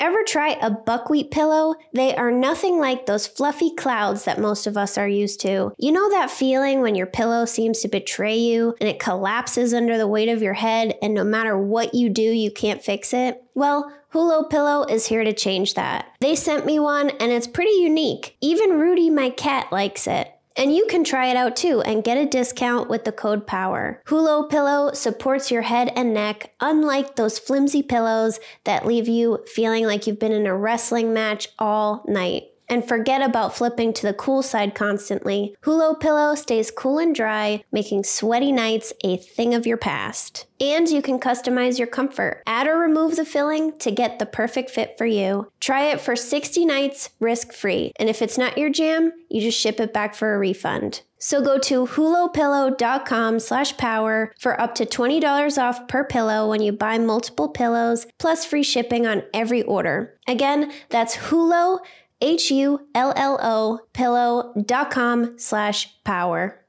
Ever try a buckwheat pillow? They are nothing like those fluffy clouds that most of us are used to. You know that feeling when your pillow seems to betray you and it collapses under the weight of your head, and no matter what you do, you can't fix it? Well, Hullo Pillow is here to change that. They sent me one and it's pretty unique. Even Rudy, my cat, likes it. And you can try it out too and get a discount with the code POWER. Hullo Pillow supports your head and neck, unlike those flimsy pillows that leave you feeling like you've been in a wrestling match all night and forget about flipping to the cool side constantly. Hullo Pillow stays cool and dry, making sweaty nights a thing of your past. And you can customize your comfort. Add or remove the filling to get the perfect fit for you. Try it for 60 nights risk-free. And if it's not your jam, you just ship it back for a refund. So go to hullopillow.com slash power for up to $20 off per pillow when you buy multiple pillows, plus free shipping on every order. Again, that's Hullo H-U-L-L-O pillow.com slash power.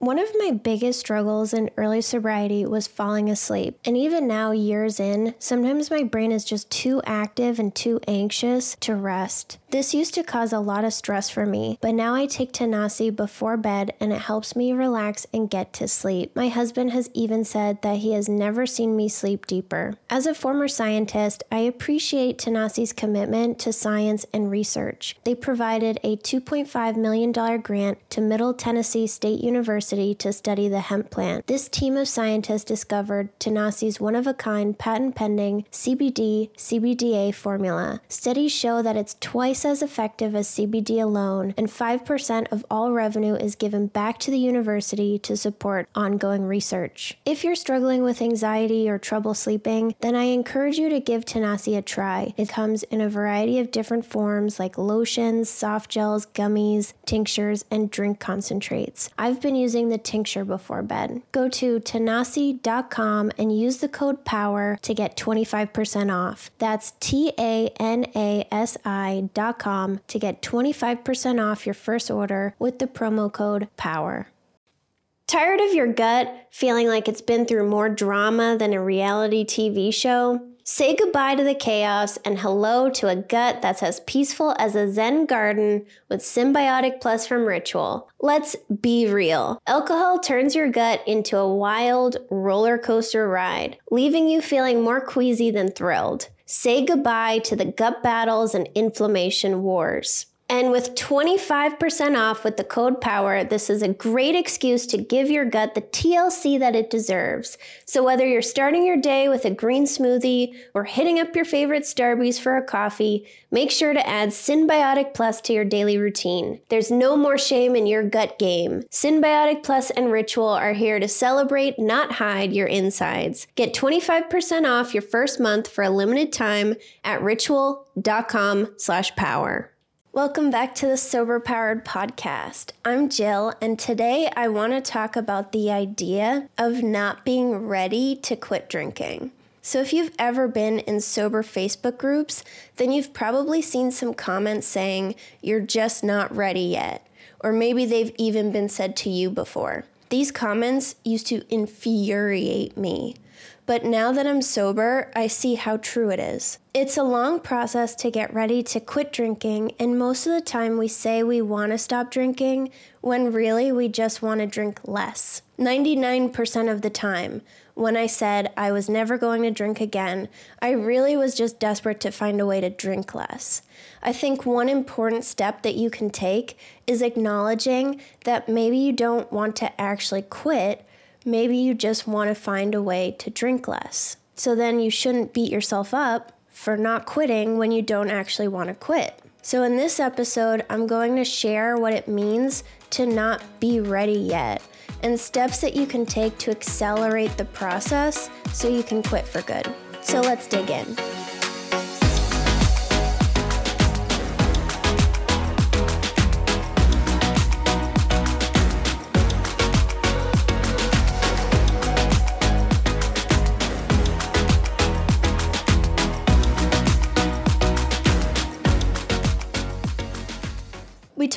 One of my biggest struggles in early sobriety was falling asleep. And even now, years in, sometimes my brain is just too active and too anxious to rest. This used to cause a lot of stress for me, but now I take Tanasi before bed and it helps me relax and get to sleep. My husband has even said that he has never seen me sleep deeper. As a former scientist, I appreciate Tanasi's commitment to science and research. They provided a $2.5 million grant to Middle Tennessee State University University to study the hemp plant. This team of scientists discovered Tanasi's one of a kind patent pending CBD CBDA formula. Studies show that it's twice as effective as CBD alone, and 5% of all revenue is given back to the university to support ongoing research. If you're struggling with anxiety or trouble sleeping, then I encourage you to give Tanasi a try. It comes in a variety of different forms like lotions, soft gels, gummies, tinctures, and drink concentrates. I've been using using the tincture before bed. Go to tanasi.com and use the code POWER to get 25% off. That's T A N A S I.com to get 25% off your first order with the promo code POWER. Tired of your gut feeling like it's been through more drama than a reality TV show? Say goodbye to the chaos and hello to a gut that's as peaceful as a Zen garden with Synbiotic Plus from Ritual. Let's be real. Alcohol turns your gut into a wild roller coaster ride, leaving you feeling more queasy than thrilled. Say goodbye to the gut battles and inflammation wars. And with 25% off with the code POWER, this is a great excuse to give your gut the TLC that it deserves. So whether you're starting your day with a green smoothie or hitting up your favorite Starbucks for a coffee, make sure to add Synbiotic Plus to your daily routine. There's no more shame in your gut game. Synbiotic Plus and Ritual are here to celebrate, not hide your insides. Get 25% off your first month for a limited time at ritual.com slash power. Welcome back to the Sober Powered Podcast. I'm Jill, and today I want to talk about the idea of not being ready to quit drinking. So, if you've ever been in sober Facebook groups, then you've probably seen some comments saying you're just not ready yet, or maybe they've even been said to you before. These comments used to infuriate me. But now that I'm sober, I see how true it is. It's a long process to get ready to quit drinking, and most of the time we say we want to stop drinking when really we just want to drink less. 99% of the time, when I said I was never going to drink again, I really was just desperate to find a way to drink less. I think one important step that you can take is acknowledging that maybe you don't want to actually quit Maybe you just want to find a way to drink less. So then you shouldn't beat yourself up for not quitting when you don't actually want to quit. So, in this episode, I'm going to share what it means to not be ready yet and steps that you can take to accelerate the process so you can quit for good. So, let's dig in.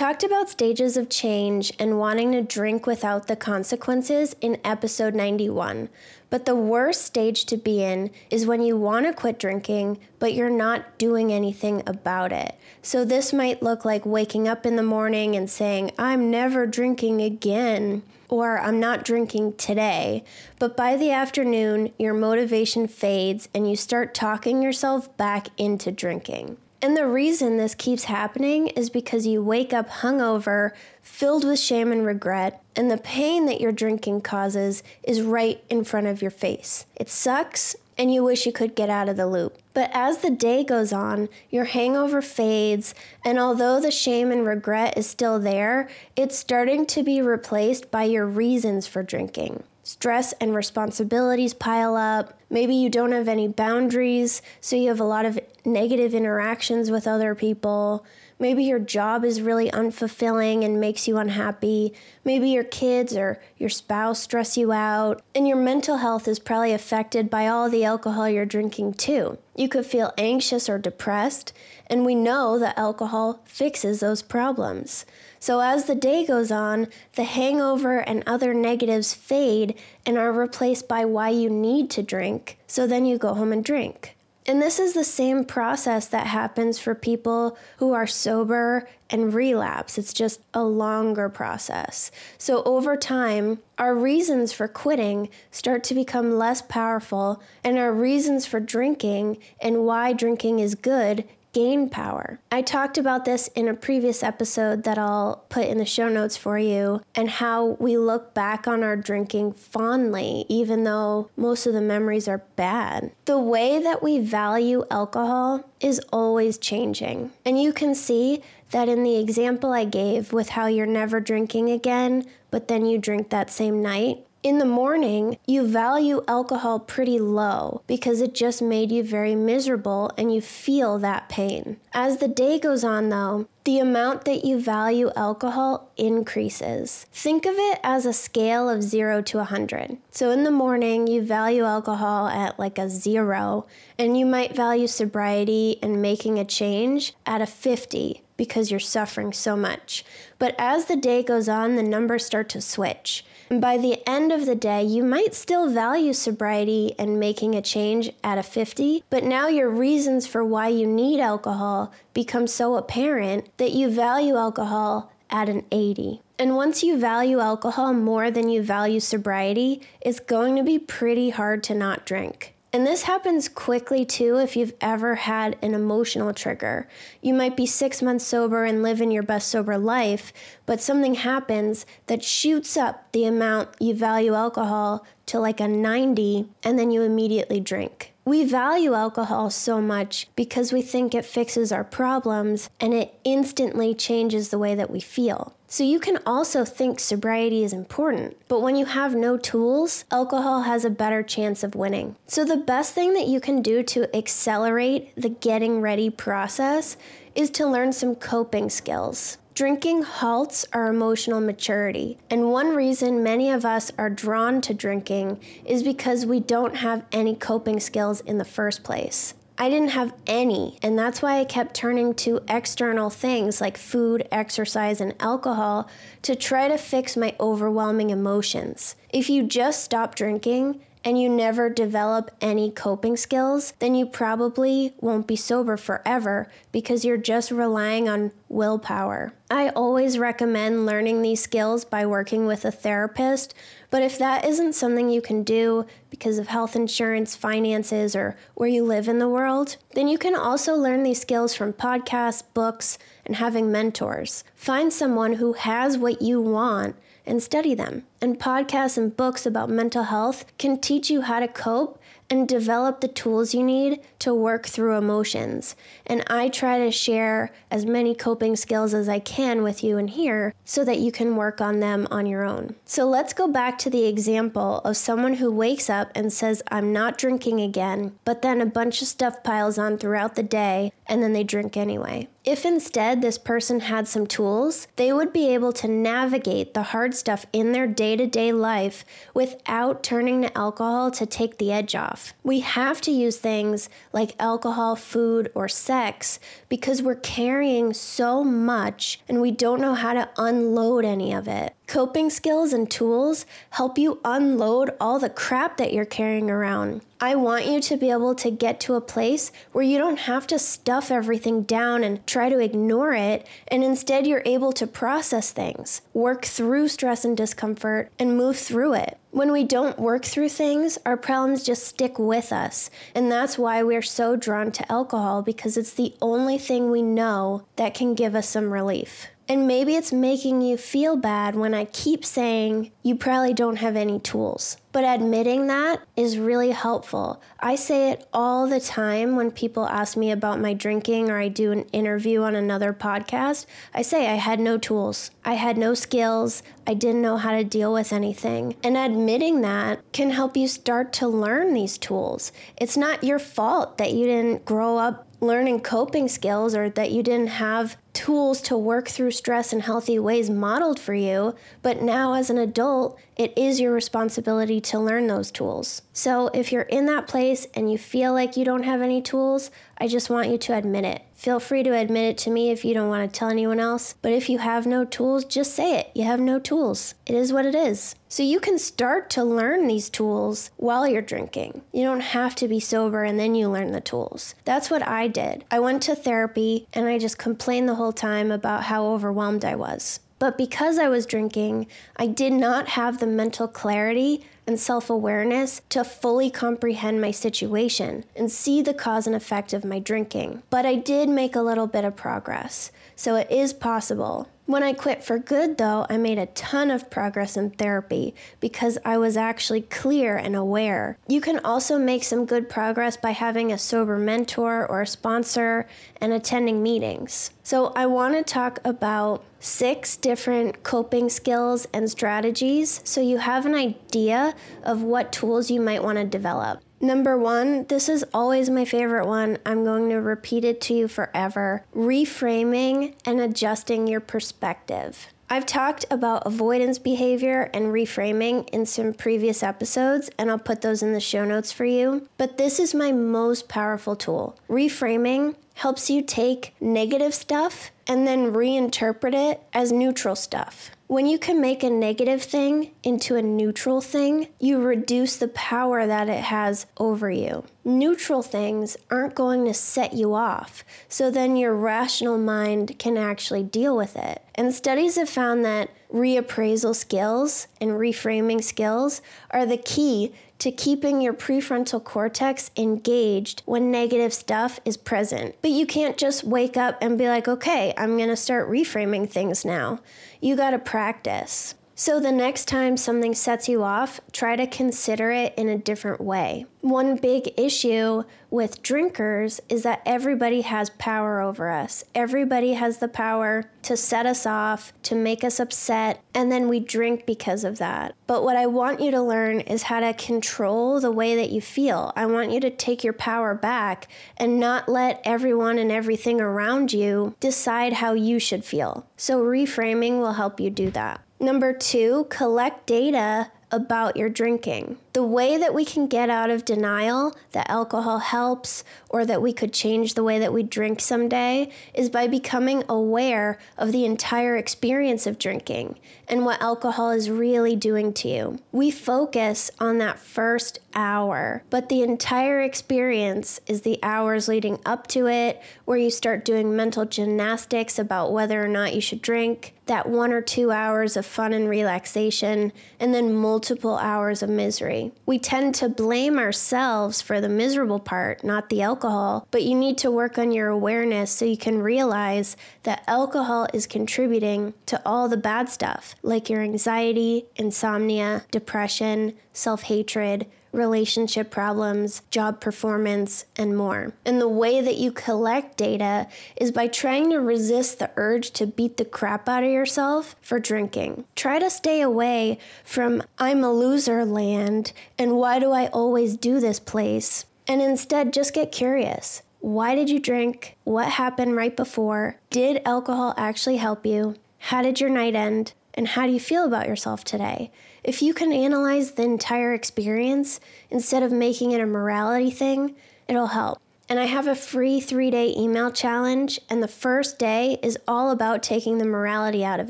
Talked about stages of change and wanting to drink without the consequences in episode 91. But the worst stage to be in is when you want to quit drinking, but you're not doing anything about it. So this might look like waking up in the morning and saying, I'm never drinking again or I'm not drinking today. But by the afternoon, your motivation fades and you start talking yourself back into drinking. And the reason this keeps happening is because you wake up hungover, filled with shame and regret, and the pain that your drinking causes is right in front of your face. It sucks, and you wish you could get out of the loop. But as the day goes on, your hangover fades, and although the shame and regret is still there, it's starting to be replaced by your reasons for drinking. Stress and responsibilities pile up. Maybe you don't have any boundaries, so you have a lot of negative interactions with other people. Maybe your job is really unfulfilling and makes you unhappy. Maybe your kids or your spouse stress you out. And your mental health is probably affected by all the alcohol you're drinking too. You could feel anxious or depressed, and we know that alcohol fixes those problems. So as the day goes on, the hangover and other negatives fade and are replaced by why you need to drink. So then you go home and drink. And this is the same process that happens for people who are sober and relapse. It's just a longer process. So, over time, our reasons for quitting start to become less powerful, and our reasons for drinking and why drinking is good gain power. I talked about this in a previous episode that I'll put in the show notes for you, and how we look back on our drinking fondly, even though most of the memories are bad. The way that we value alcohol is always changing. And you can see that in the example I gave with how you're never drinking again, but then you drink that same night, in the morning, you value alcohol pretty low because it just made you very miserable and you feel that pain. As the day goes on, though, the amount that you value alcohol increases. Think of it as a scale of 0 to 100. So in the morning, you value alcohol at like a 0, and you might value sobriety and making a change at a 50 because you're suffering so much. But as the day goes on, the numbers start to switch. And by the end of the day, you might still value sobriety and making a change at a 50, but now your reasons for why you need alcohol become so apparent that you value alcohol at an 80. And once you value alcohol more than you value sobriety, it's going to be pretty hard to not drink. And this happens quickly too if you've ever had an emotional trigger. You might be six months sober and living your best sober life, but something happens that shoots up the amount you value alcohol to like a 90, and then you immediately drink. We value alcohol so much because we think it fixes our problems and it instantly changes the way that we feel. So you can also think sobriety is important, but when you have no tools, alcohol has a better chance of winning. So the best thing that you can do to accelerate the getting ready process is to learn some coping skills. Drinking halts our emotional maturity, and one reason many of us are drawn to drinking is because we don't have any coping skills in the first place. I didn't have any, and that's why I kept turning to external things like food, exercise, and alcohol to try to fix my overwhelming emotions. If you just stop drinking, and you never develop any coping skills, then you probably won't be sober forever because you're just relying on willpower. I always recommend learning these skills by working with a therapist, but if that isn't something you can do because of health insurance, finances, or where you live in the world, then you can also learn these skills from podcasts, books, and having mentors. Find someone who has what you want and study them. And podcasts and books about mental health can teach you how to cope and develop the tools you need to work through emotions. And I try to share as many coping skills as I can with you in here so that you can work on them on your own. So let's go back to the example of someone who wakes up and says, I'm not drinking again, but then a bunch of stuff piles on throughout the day and then they drink anyway. If instead this person had some tools, they would be able to navigate the hard stuff in their day to day life without turning to alcohol to take the edge off. We have to use things like alcohol, food, or sex because we're carrying so much and we don't know how to unload any of it. Coping skills and tools help you unload all the crap that you're carrying around. I want you to be able to get to a place where you don't have to stuff everything down and try to ignore it, and instead you're able to process things, work through stress and discomfort, and move through it. When we don't work through things, our problems just stick with us. And that's why we're so drawn to alcohol because it's the only thing we know that can give us some relief. And maybe it's making you feel bad when I keep saying you probably don't have any tools. But admitting that is really helpful. I say it all the time when people ask me about my drinking or I do an interview on another podcast. I say I had no tools, I had no skills, I didn't know how to deal with anything. And admitting that can help you start to learn these tools. It's not your fault that you didn't grow up learning coping skills or that you didn't have tools to work through stress in healthy ways modeled for you, but now as an adult, it is your responsibility to learn those tools. So if you're in that place and you feel like you don't have any tools, I just want you to admit it. Feel free to admit it to me if you don't want to tell anyone else, but if you have no tools, just say it. You have no tools. It is what it is. So you can start to learn these tools while you're drinking. You don't have to be sober and then you learn the tools. That's what I did. I went to therapy and I just complained the whole time about how overwhelmed I was. But because I was drinking, I did not have the mental clarity and self awareness to fully comprehend my situation and see the cause and effect of my drinking. But I did make a little bit of progress, so it is possible. When I quit for good, though, I made a ton of progress in therapy because I was actually clear and aware. You can also make some good progress by having a sober mentor or sponsor and attending meetings. So, I want to talk about six different coping skills and strategies so you have an idea of what tools you might want to develop. Number one, this is always my favorite one. I'm going to repeat it to you forever reframing and adjusting your perspective. I've talked about avoidance behavior and reframing in some previous episodes, and I'll put those in the show notes for you. But this is my most powerful tool. Reframing helps you take negative stuff and then reinterpret it as neutral stuff. When you can make a negative thing into a neutral thing, you reduce the power that it has over you. Neutral things aren't going to set you off, so then your rational mind can actually deal with it. And studies have found that reappraisal skills and reframing skills are the key to keeping your prefrontal cortex engaged when negative stuff is present. But you can't just wake up and be like, okay, I'm gonna start reframing things now. You gotta practice. So the next time something sets you off, try to consider it in a different way. One big issue with drinkers is that everybody has power over us. Everybody has the power to set us off, to make us upset, and then we drink because of that. But what I want you to learn is how to control the way that you feel. I want you to take your power back and not let everyone and everything around you decide how you should feel. So reframing will help you do that. Number two, collect data about your drinking. The way that we can get out of denial that alcohol helps or that we could change the way that we drink someday is by becoming aware of the entire experience of drinking and what alcohol is really doing to you. We focus on that first hour, but the entire experience is the hours leading up to it, where you start doing mental gymnastics about whether or not you should drink, that one or two hours of fun and relaxation, and then multiple hours of misery. We tend to blame ourselves for the miserable part, not the alcohol, but you need to work on your awareness so you can realize that alcohol is contributing to all the bad stuff, like your anxiety, insomnia, depression, self hatred relationship problems, job performance, and more. And the way that you collect data is by trying to resist the urge to beat the crap out of yourself for drinking. Try to stay away from I'm a loser land and why do I always do this place? And instead, just get curious. Why did you drink? What happened right before? Did alcohol actually help you? How did your night end? And how do you feel about yourself today? If you can analyze the entire experience instead of making it a morality thing, it'll help. And I have a free three day email challenge, and the first day is all about taking the morality out of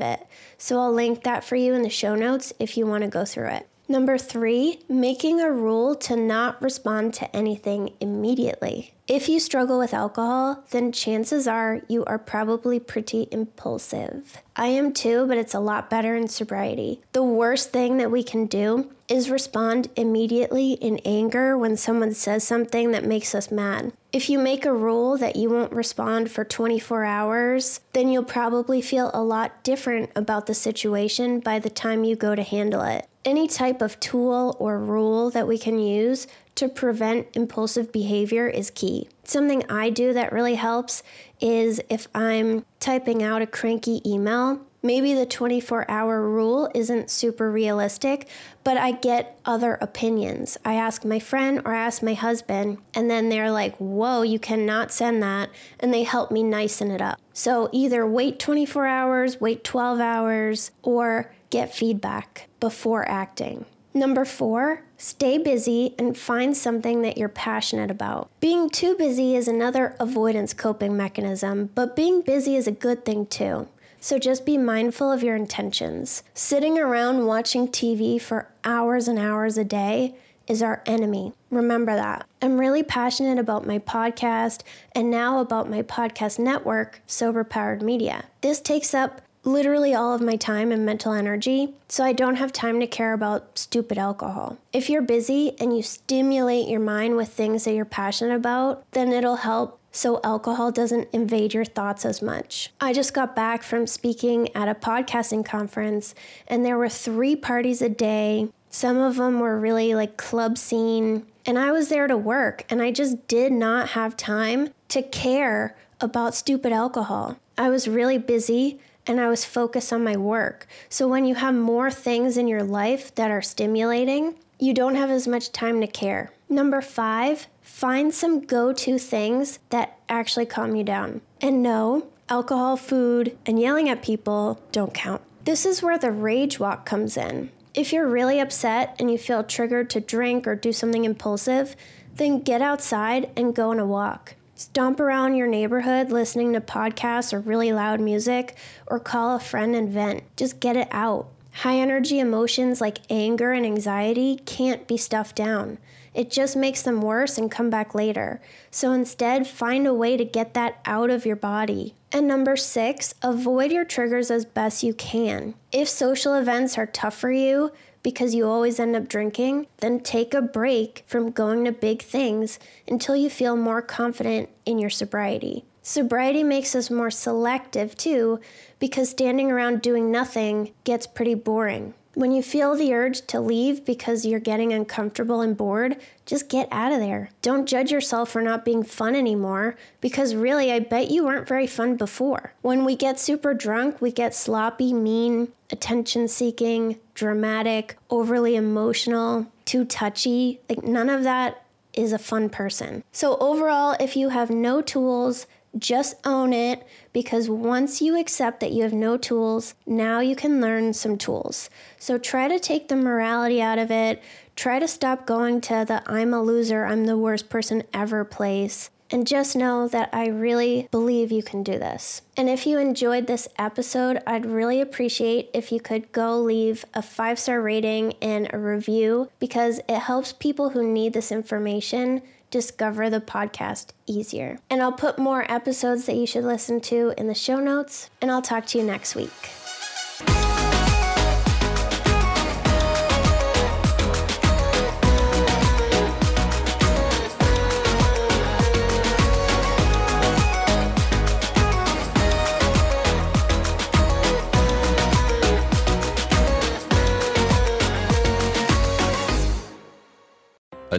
it. So I'll link that for you in the show notes if you want to go through it. Number three, making a rule to not respond to anything immediately. If you struggle with alcohol, then chances are you are probably pretty impulsive. I am too, but it's a lot better in sobriety. The worst thing that we can do is respond immediately in anger when someone says something that makes us mad. If you make a rule that you won't respond for 24 hours, then you'll probably feel a lot different about the situation by the time you go to handle it any type of tool or rule that we can use to prevent impulsive behavior is key. Something I do that really helps is if I'm typing out a cranky email, maybe the 24 hour rule isn't super realistic, but I get other opinions. I ask my friend or I ask my husband, and then they're like, whoa, you cannot send that. And they help me nicen it up. So either wait 24 hours, wait 12 hours, or get feedback before acting. Number four, stay busy and find something that you're passionate about. Being too busy is another avoidance coping mechanism, but being busy is a good thing too. So just be mindful of your intentions. Sitting around watching TV for hours and hours a day is our enemy. Remember that. I'm really passionate about my podcast and now about my podcast network, Sober Powered Media. This takes up literally all of my time and mental energy, so I don't have time to care about stupid alcohol. If you're busy and you stimulate your mind with things that you're passionate about, then it'll help so alcohol doesn't invade your thoughts as much. I just got back from speaking at a podcasting conference, and there were three parties a day. Some of them were really like club scene, and I was there to work, and I just did not have time to care about stupid alcohol. I was really busy and I was focused on my work. So when you have more things in your life that are stimulating, you don't have as much time to care. Number five, find some go to things that actually calm you down. And no, alcohol, food, and yelling at people don't count. This is where the rage walk comes in. If you're really upset and you feel triggered to drink or do something impulsive, then get outside and go on a walk. Stomp around your neighborhood listening to podcasts or really loud music, or call a friend and vent. Just get it out. High energy emotions like anger and anxiety can't be stuffed down. It just makes them worse and come back later. So instead, find a way to get that out of your body. And number six, avoid your triggers as best you can. If social events are tough for you, because you always end up drinking, then take a break from going to big things until you feel more confident in your sobriety. Sobriety makes us more selective too, because standing around doing nothing gets pretty boring. When you feel the urge to leave because you're getting uncomfortable and bored, just get out of there. Don't judge yourself for not being fun anymore because really, I bet you weren't very fun before. When we get super drunk, we get sloppy, mean, attention seeking, dramatic, overly emotional, too touchy. Like, none of that is a fun person. So, overall, if you have no tools, just own it because once you accept that you have no tools, now you can learn some tools. So try to take the morality out of it. Try to stop going to the I'm a loser, I'm the worst person ever place. And just know that I really believe you can do this. And if you enjoyed this episode, I'd really appreciate if you could go leave a five star rating and a review because it helps people who need this information discover the podcast easier. And I'll put more episodes that you should listen to in the show notes, and I'll talk to you next week.